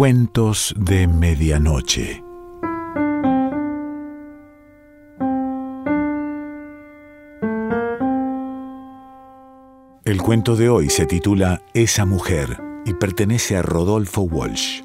Cuentos de Medianoche. El cuento de hoy se titula Esa mujer y pertenece a Rodolfo Walsh.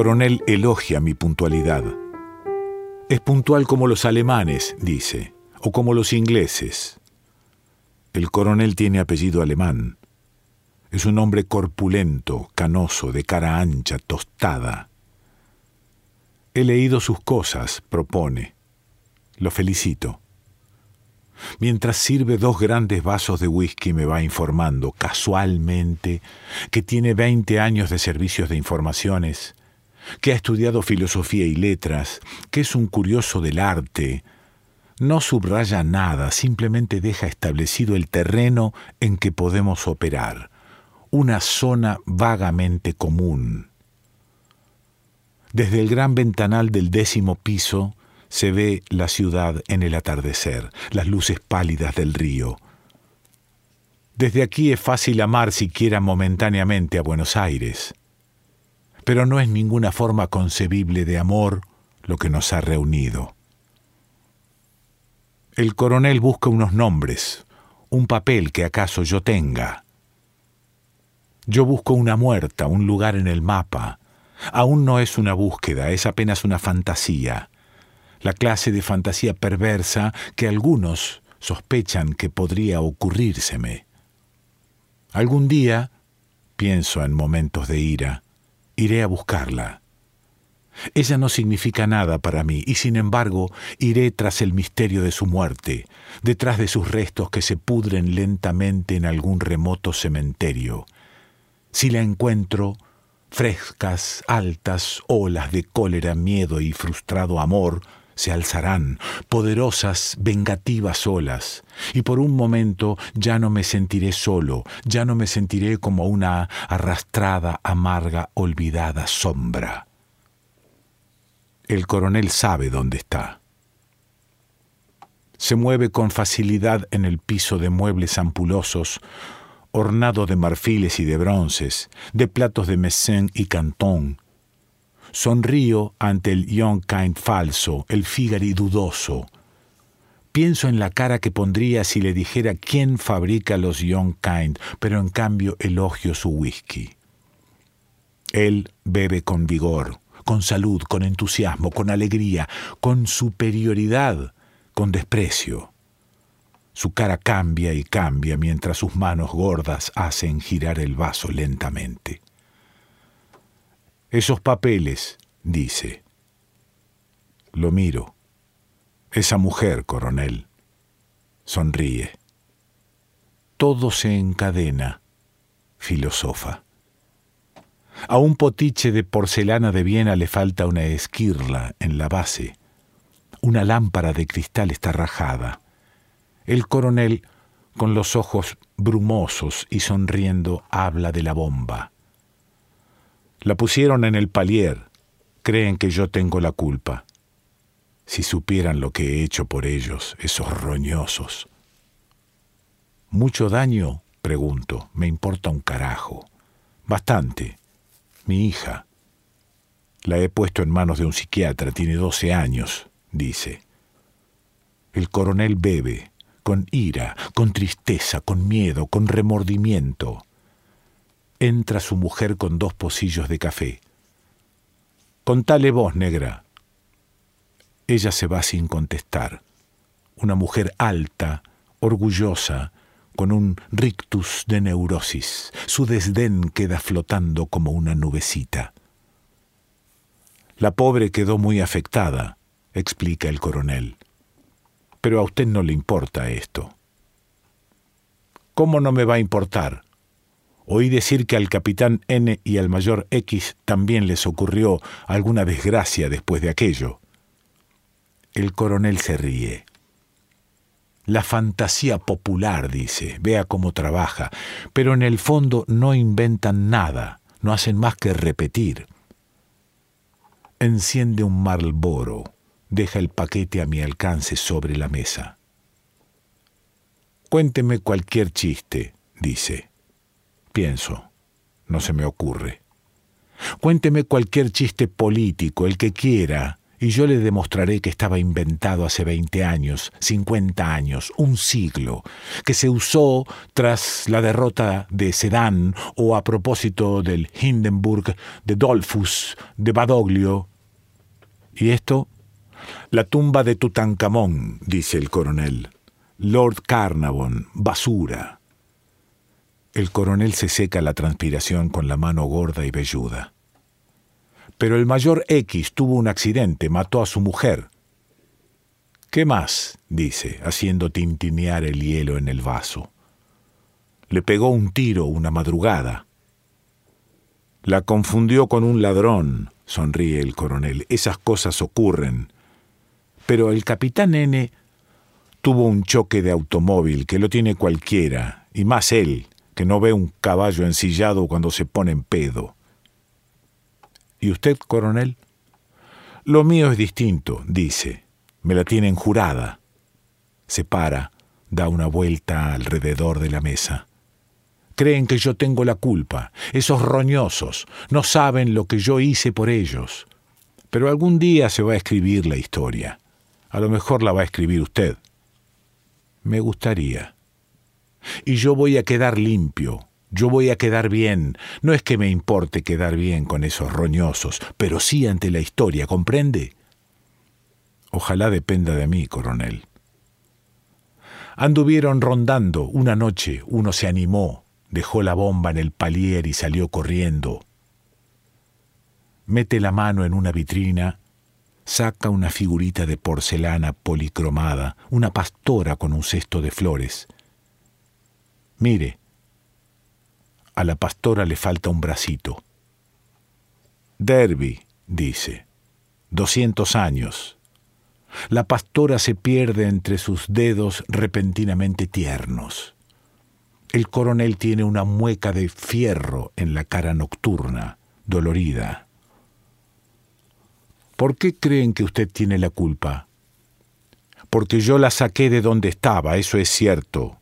Coronel elogia mi puntualidad. Es puntual como los alemanes, dice, o como los ingleses. El coronel tiene apellido alemán. Es un hombre corpulento, canoso, de cara ancha, tostada. He leído sus cosas, propone. Lo felicito. Mientras sirve dos grandes vasos de whisky me va informando casualmente que tiene 20 años de servicios de informaciones, que ha estudiado filosofía y letras, que es un curioso del arte, no subraya nada, simplemente deja establecido el terreno en que podemos operar, una zona vagamente común. Desde el gran ventanal del décimo piso se ve la ciudad en el atardecer, las luces pálidas del río. Desde aquí es fácil amar siquiera momentáneamente a Buenos Aires, pero no es ninguna forma concebible de amor lo que nos ha reunido. El coronel busca unos nombres, un papel que acaso yo tenga. Yo busco una muerta, un lugar en el mapa. Aún no es una búsqueda, es apenas una fantasía. La clase de fantasía perversa que algunos sospechan que podría ocurrírseme. Algún día, pienso en momentos de ira, iré a buscarla. Ella no significa nada para mí y sin embargo iré tras el misterio de su muerte, detrás de sus restos que se pudren lentamente en algún remoto cementerio. Si la encuentro, frescas, altas olas de cólera, miedo y frustrado amor se alzarán, poderosas, vengativas olas, y por un momento ya no me sentiré solo, ya no me sentiré como una arrastrada, amarga, olvidada sombra. El coronel sabe dónde está. Se mueve con facilidad en el piso de muebles ampulosos, ornado de marfiles y de bronces, de platos de Messin y Canton, Sonrío ante el Young Kind falso, el Figari dudoso. Pienso en la cara que pondría si le dijera quién fabrica los Young Kind, pero en cambio elogio su whisky. Él bebe con vigor, con salud, con entusiasmo, con alegría, con superioridad, con desprecio. Su cara cambia y cambia mientras sus manos gordas hacen girar el vaso lentamente. Esos papeles, dice. Lo miro. Esa mujer, coronel. Sonríe. Todo se encadena, filosofa. A un potiche de porcelana de Viena le falta una esquirla en la base. Una lámpara de cristal está rajada. El coronel, con los ojos brumosos y sonriendo, habla de la bomba. La pusieron en el palier. Creen que yo tengo la culpa. Si supieran lo que he hecho por ellos, esos roñosos. ¿Mucho daño? Pregunto. Me importa un carajo. Bastante. Mi hija. La he puesto en manos de un psiquiatra. Tiene doce años, dice. El coronel bebe, con ira, con tristeza, con miedo, con remordimiento entra su mujer con dos pocillos de café. Contale vos, negra. Ella se va sin contestar. Una mujer alta, orgullosa, con un rictus de neurosis. Su desdén queda flotando como una nubecita. La pobre quedó muy afectada, explica el coronel. Pero a usted no le importa esto. ¿Cómo no me va a importar? Oí decir que al capitán N y al mayor X también les ocurrió alguna desgracia después de aquello. El coronel se ríe. la fantasía popular, dice, vea cómo trabaja, pero en el fondo no inventan nada, no hacen más que repetir. Enciende un Marlboro, deja el paquete a mi alcance sobre la mesa. Cuénteme cualquier chiste, dice. Pienso, no se me ocurre. Cuénteme cualquier chiste político, el que quiera, y yo le demostraré que estaba inventado hace 20 años, 50 años, un siglo, que se usó tras la derrota de Sedan o a propósito del Hindenburg, de Dolfus, de Badoglio. ¿Y esto? La tumba de Tutankamón, dice el coronel. Lord Carnavon, basura. El coronel se seca la transpiración con la mano gorda y velluda. Pero el mayor X tuvo un accidente, mató a su mujer. ¿Qué más? dice, haciendo tintinear el hielo en el vaso. Le pegó un tiro una madrugada. La confundió con un ladrón, sonríe el coronel. Esas cosas ocurren. Pero el capitán N tuvo un choque de automóvil que lo tiene cualquiera, y más él, que no ve un caballo ensillado cuando se pone en pedo. ¿Y usted, coronel? Lo mío es distinto, dice. Me la tienen jurada. Se para, da una vuelta alrededor de la mesa. Creen que yo tengo la culpa. Esos roñosos no saben lo que yo hice por ellos. Pero algún día se va a escribir la historia. A lo mejor la va a escribir usted. Me gustaría. Y yo voy a quedar limpio, yo voy a quedar bien. No es que me importe quedar bien con esos roñosos, pero sí ante la historia, ¿comprende? Ojalá dependa de mí, coronel. Anduvieron rondando. Una noche uno se animó, dejó la bomba en el palier y salió corriendo. Mete la mano en una vitrina, saca una figurita de porcelana policromada, una pastora con un cesto de flores. Mire, a la pastora le falta un bracito. Derby, dice, doscientos años. La pastora se pierde entre sus dedos repentinamente tiernos. El coronel tiene una mueca de fierro en la cara nocturna, dolorida. ¿Por qué creen que usted tiene la culpa? Porque yo la saqué de donde estaba, eso es cierto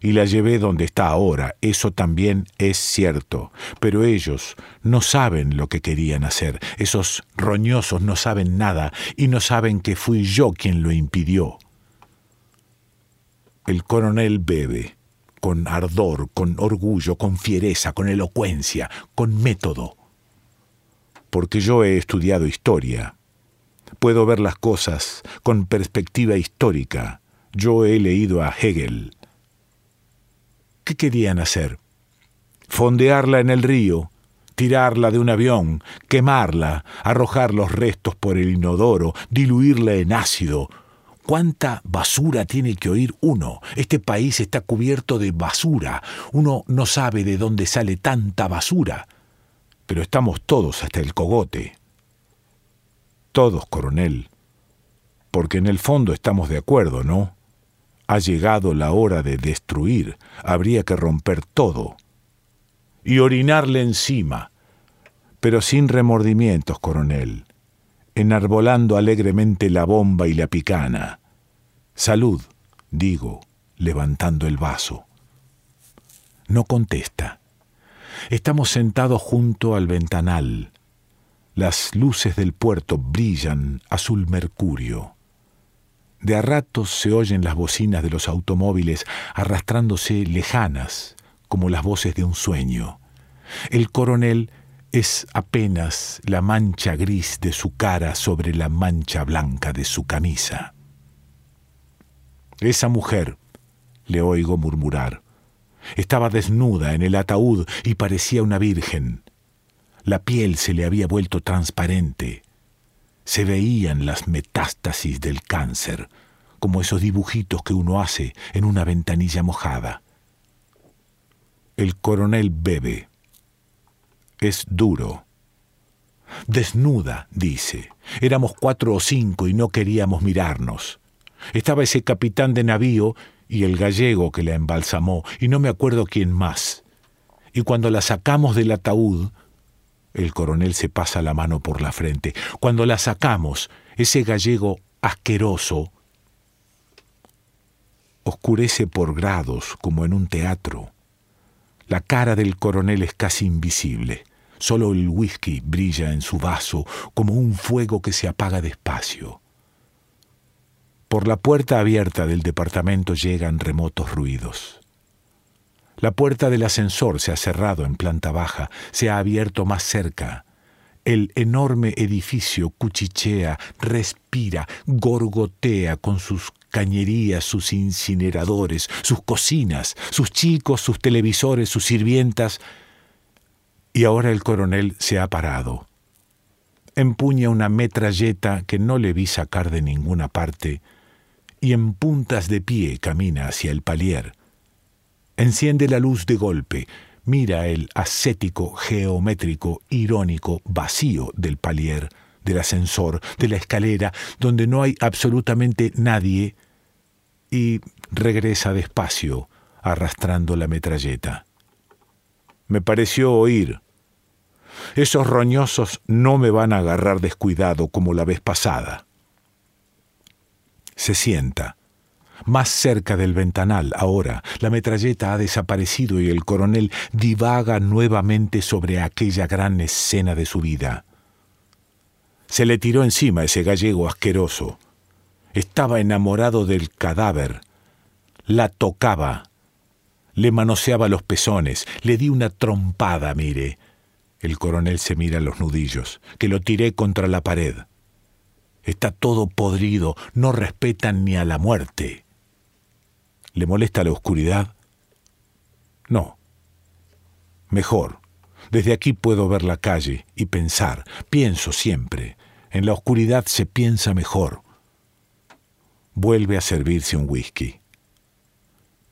y la llevé donde está ahora, eso también es cierto. Pero ellos no saben lo que querían hacer, esos roñosos no saben nada y no saben que fui yo quien lo impidió. El coronel bebe, con ardor, con orgullo, con fiereza, con elocuencia, con método. Porque yo he estudiado historia. Puedo ver las cosas con perspectiva histórica. Yo he leído a Hegel, ¿Qué querían hacer? Fondearla en el río, tirarla de un avión, quemarla, arrojar los restos por el inodoro, diluirla en ácido. ¿Cuánta basura tiene que oír uno? Este país está cubierto de basura. Uno no sabe de dónde sale tanta basura. Pero estamos todos hasta el cogote. Todos, coronel. Porque en el fondo estamos de acuerdo, ¿no? Ha llegado la hora de destruir, habría que romper todo y orinarle encima, pero sin remordimientos, coronel, enarbolando alegremente la bomba y la picana. Salud, digo, levantando el vaso. No contesta. Estamos sentados junto al ventanal. Las luces del puerto brillan azul mercurio. De a ratos se oyen las bocinas de los automóviles arrastrándose lejanas, como las voces de un sueño. El coronel es apenas la mancha gris de su cara sobre la mancha blanca de su camisa. Esa mujer, le oigo murmurar, estaba desnuda en el ataúd y parecía una virgen. La piel se le había vuelto transparente se veían las metástasis del cáncer, como esos dibujitos que uno hace en una ventanilla mojada. El coronel bebe. Es duro. Desnuda, dice. Éramos cuatro o cinco y no queríamos mirarnos. Estaba ese capitán de navío y el gallego que la embalsamó, y no me acuerdo quién más. Y cuando la sacamos del ataúd, el coronel se pasa la mano por la frente, cuando la sacamos, ese gallego asqueroso oscurece por grados como en un teatro. La cara del coronel es casi invisible. Solo el whisky brilla en su vaso como un fuego que se apaga despacio. Por la puerta abierta del departamento llegan remotos ruidos. La puerta del ascensor se ha cerrado en planta baja, se ha abierto más cerca. El enorme edificio cuchichea, respira, gorgotea con sus cañerías, sus incineradores, sus cocinas, sus chicos, sus televisores, sus sirvientas. Y ahora el coronel se ha parado. Empuña una metralleta que no le vi sacar de ninguna parte y en puntas de pie camina hacia el palier. Enciende la luz de golpe, mira el ascético, geométrico, irónico vacío del palier, del ascensor, de la escalera, donde no hay absolutamente nadie, y regresa despacio, arrastrando la metralleta. Me pareció oír. Esos roñosos no me van a agarrar descuidado como la vez pasada se sienta. Más cerca del ventanal, ahora, la metralleta ha desaparecido y el coronel divaga nuevamente sobre aquella gran escena de su vida. Se le tiró encima ese gallego asqueroso. Estaba enamorado del cadáver. La tocaba. Le manoseaba los pezones. Le di una trompada, mire. El coronel se mira los nudillos, que lo tiré contra la pared. Está todo podrido, no respetan ni a la muerte. ¿Le molesta la oscuridad? No. Mejor. Desde aquí puedo ver la calle y pensar. Pienso siempre. En la oscuridad se piensa mejor. Vuelve a servirse un whisky.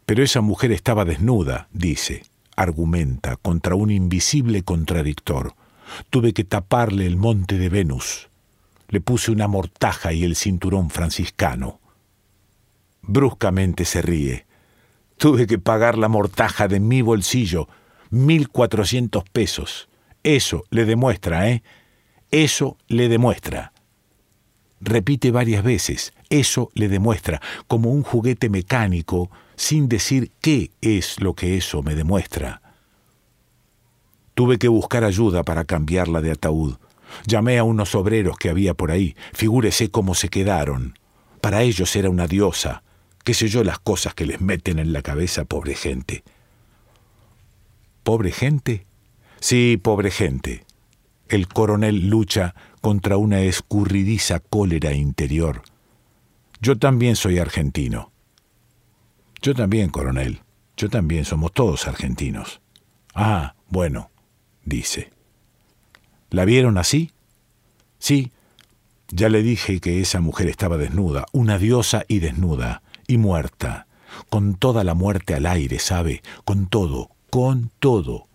Pero esa mujer estaba desnuda, dice, argumenta, contra un invisible contradictor. Tuve que taparle el monte de Venus. Le puse una mortaja y el cinturón franciscano. Bruscamente se ríe. Tuve que pagar la mortaja de mi bolsillo, mil cuatrocientos pesos. Eso le demuestra, ¿eh? Eso le demuestra. Repite varias veces, eso le demuestra, como un juguete mecánico, sin decir qué es lo que eso me demuestra. Tuve que buscar ayuda para cambiarla de ataúd. Llamé a unos obreros que había por ahí. Figúrese cómo se quedaron. Para ellos era una diosa. Qué sé yo las cosas que les meten en la cabeza, pobre gente. ¿Pobre gente? Sí, pobre gente. El coronel lucha contra una escurridiza cólera interior. Yo también soy argentino. Yo también, coronel. Yo también somos todos argentinos. Ah, bueno, dice. ¿La vieron así? Sí, ya le dije que esa mujer estaba desnuda, una diosa y desnuda, y muerta, con toda la muerte al aire, ¿sabe? Con todo, con todo.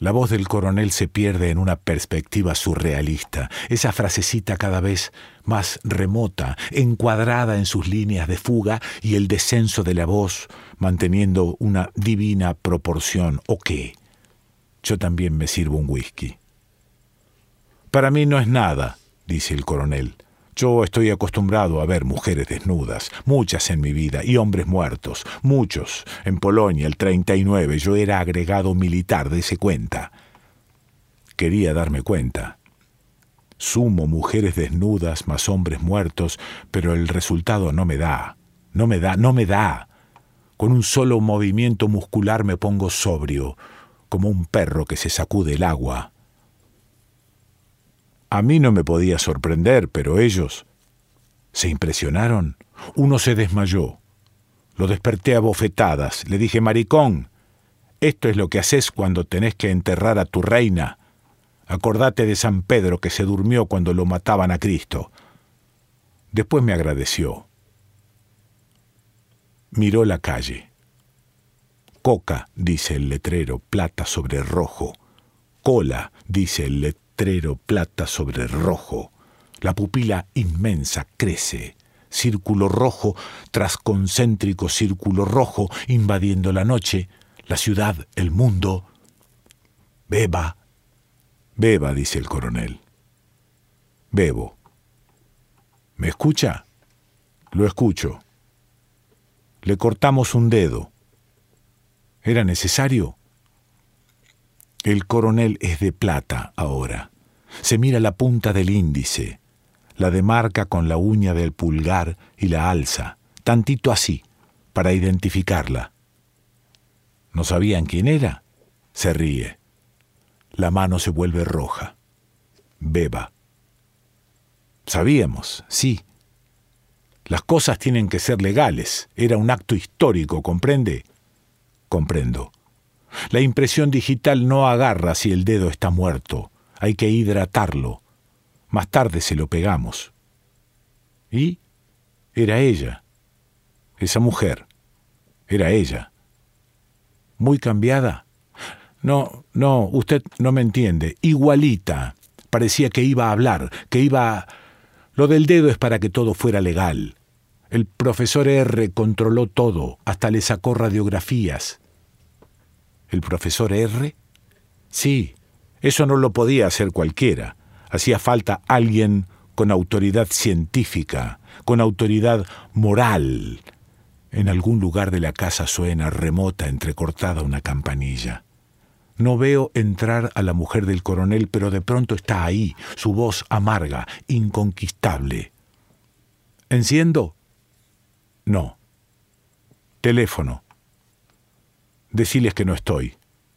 La voz del coronel se pierde en una perspectiva surrealista, esa frasecita cada vez más remota, encuadrada en sus líneas de fuga y el descenso de la voz manteniendo una divina proporción. ¿O qué? Yo también me sirvo un whisky. Para mí no es nada, dice el coronel. Yo estoy acostumbrado a ver mujeres desnudas, muchas en mi vida, y hombres muertos, muchos. En Polonia, el 39, yo era agregado militar, ese cuenta. Quería darme cuenta. Sumo mujeres desnudas más hombres muertos, pero el resultado no me da. No me da, no me da. Con un solo movimiento muscular me pongo sobrio, como un perro que se sacude el agua. A mí no me podía sorprender, pero ellos se impresionaron. Uno se desmayó. Lo desperté a bofetadas. Le dije, maricón, esto es lo que haces cuando tenés que enterrar a tu reina. Acordate de San Pedro que se durmió cuando lo mataban a Cristo. Después me agradeció. Miró la calle. Coca, dice el letrero, plata sobre rojo. Cola, dice el letrero, plata sobre rojo. La pupila inmensa crece. círculo rojo tras concéntrico círculo rojo invadiendo la noche, la ciudad, el mundo. Beba, beba, dice el coronel. Bebo. ¿Me escucha? Lo escucho. Le cortamos un dedo. ¿Era necesario? El coronel es de plata ahora. Se mira la punta del índice, la demarca con la uña del pulgar y la alza, tantito así, para identificarla. ¿No sabían quién era? Se ríe. La mano se vuelve roja. Beba. Sabíamos, sí. Las cosas tienen que ser legales. Era un acto histórico, ¿comprende? Comprendo. La impresión digital no agarra si el dedo está muerto. Hay que hidratarlo. Más tarde se lo pegamos. ¿Y? Era ella. Esa mujer. Era ella. ¿Muy cambiada? No, no, usted no me entiende. Igualita. Parecía que iba a hablar, que iba... Lo del dedo es para que todo fuera legal. El profesor R controló todo, hasta le sacó radiografías. ¿El profesor R? Sí, eso no lo podía hacer cualquiera. Hacía falta alguien con autoridad científica, con autoridad moral. En algún lugar de la casa suena remota, entrecortada una campanilla. No veo entrar a la mujer del coronel, pero de pronto está ahí, su voz amarga, inconquistable. ¿Enciendo? No. Teléfono. Deciles que no estoy.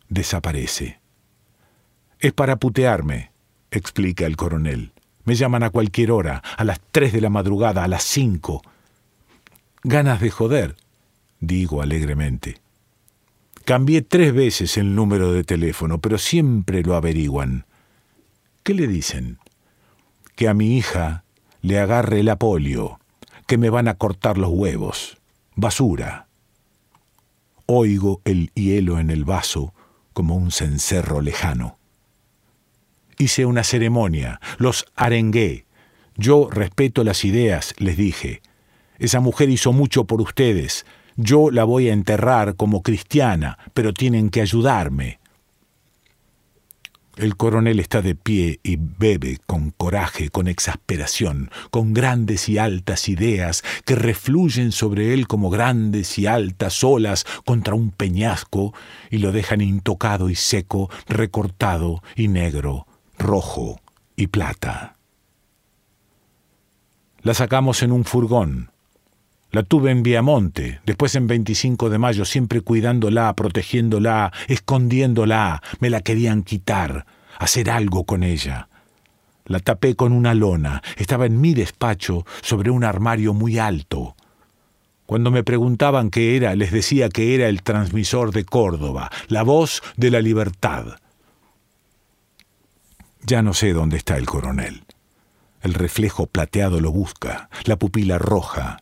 Desaparece. Es para putearme, explica el coronel. Me llaman a cualquier hora, a las tres de la madrugada, a las cinco. Ganas de joder, digo alegremente. Cambié tres veces el número de teléfono, pero siempre lo averiguan. ¿Qué le dicen? Que a mi hija le agarre la polio, que me van a cortar los huevos. Basura. Oigo el hielo en el vaso como un cencerro lejano. Hice una ceremonia, los arengué. Yo respeto las ideas, les dije. Esa mujer hizo mucho por ustedes. Yo la voy a enterrar como cristiana, pero tienen que ayudarme. El coronel está de pie y bebe con coraje, con exasperación, con grandes y altas ideas que refluyen sobre él como grandes y altas olas contra un peñasco y lo dejan intocado y seco, recortado y negro, rojo y plata. La sacamos en un furgón, la tuve en Viamonte, después en 25 de mayo, siempre cuidándola, protegiéndola, escondiéndola. Me la querían quitar, hacer algo con ella. La tapé con una lona. Estaba en mi despacho sobre un armario muy alto. Cuando me preguntaban qué era, les decía que era el transmisor de Córdoba, la voz de la libertad. Ya no sé dónde está el coronel. El reflejo plateado lo busca, la pupila roja,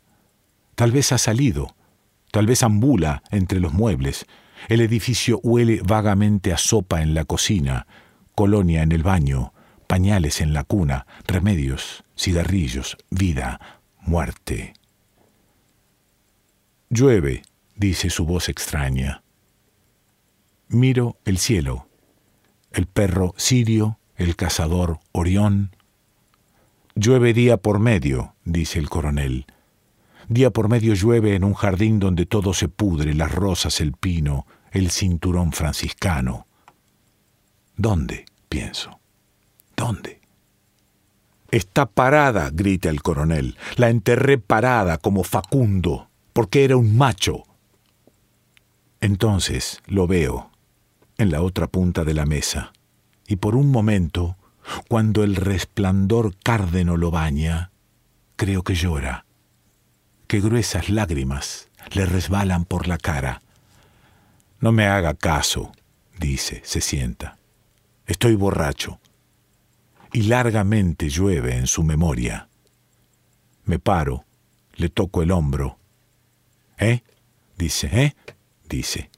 Tal vez ha salido, tal vez ambula entre los muebles. El edificio huele vagamente a sopa en la cocina, colonia en el baño, pañales en la cuna, remedios, cigarrillos, vida, muerte. Llueve, dice su voz extraña. Miro el cielo, el perro Sirio, el cazador Orión. Llueve día por medio, dice el coronel. Día por medio llueve en un jardín donde todo se pudre, las rosas, el pino, el cinturón franciscano. ¿Dónde? pienso. ¿Dónde? Está parada, grita el coronel. La enterré parada como Facundo, porque era un macho. Entonces lo veo en la otra punta de la mesa, y por un momento, cuando el resplandor cárdeno lo baña, creo que llora que gruesas lágrimas le resbalan por la cara. No me haga caso, dice, se sienta. Estoy borracho. Y largamente llueve en su memoria. Me paro, le toco el hombro. ¿Eh? Dice, ¿eh? Dice.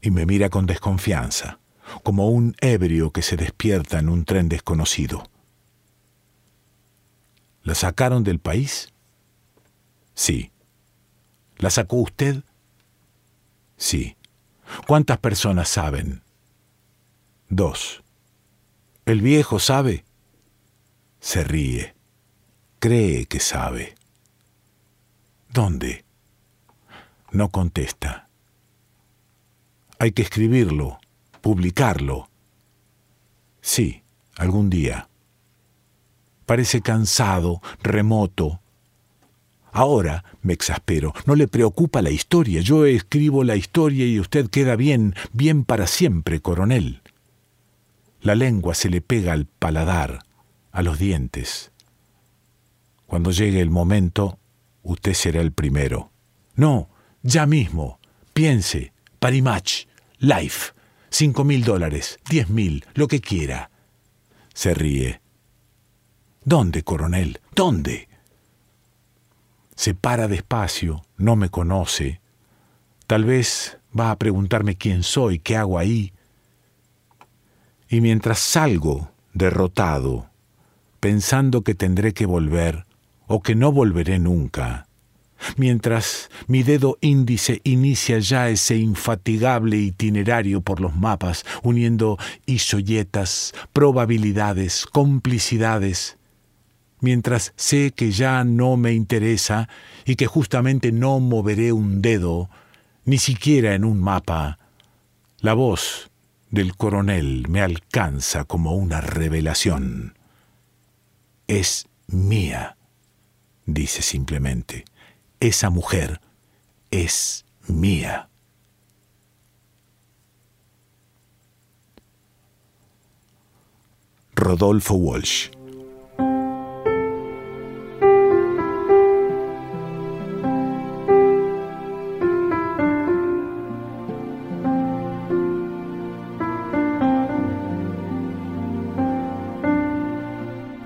Y me mira con desconfianza, como un ebrio que se despierta en un tren desconocido. ¿La sacaron del país? Sí. ¿La sacó usted? Sí. ¿Cuántas personas saben? Dos. ¿El viejo sabe? Se ríe. Cree que sabe. ¿Dónde? No contesta. Hay que escribirlo, publicarlo. Sí, algún día. Parece cansado, remoto. Ahora me exaspero. No le preocupa la historia. Yo escribo la historia y usted queda bien, bien para siempre, coronel. La lengua se le pega al paladar, a los dientes. Cuando llegue el momento, usted será el primero. No, ya mismo. Piense. Parimach. Life. Cinco mil dólares. Diez mil. Lo que quiera. Se ríe. ¿Dónde, coronel? ¿Dónde? Se para despacio, no me conoce. Tal vez va a preguntarme quién soy, qué hago ahí. Y mientras salgo, derrotado, pensando que tendré que volver o que no volveré nunca, mientras mi dedo índice inicia ya ese infatigable itinerario por los mapas, uniendo isoyetas, probabilidades, complicidades, mientras sé que ya no me interesa y que justamente no moveré un dedo, ni siquiera en un mapa, la voz del coronel me alcanza como una revelación. Es mía, dice simplemente. Esa mujer es mía. Rodolfo Walsh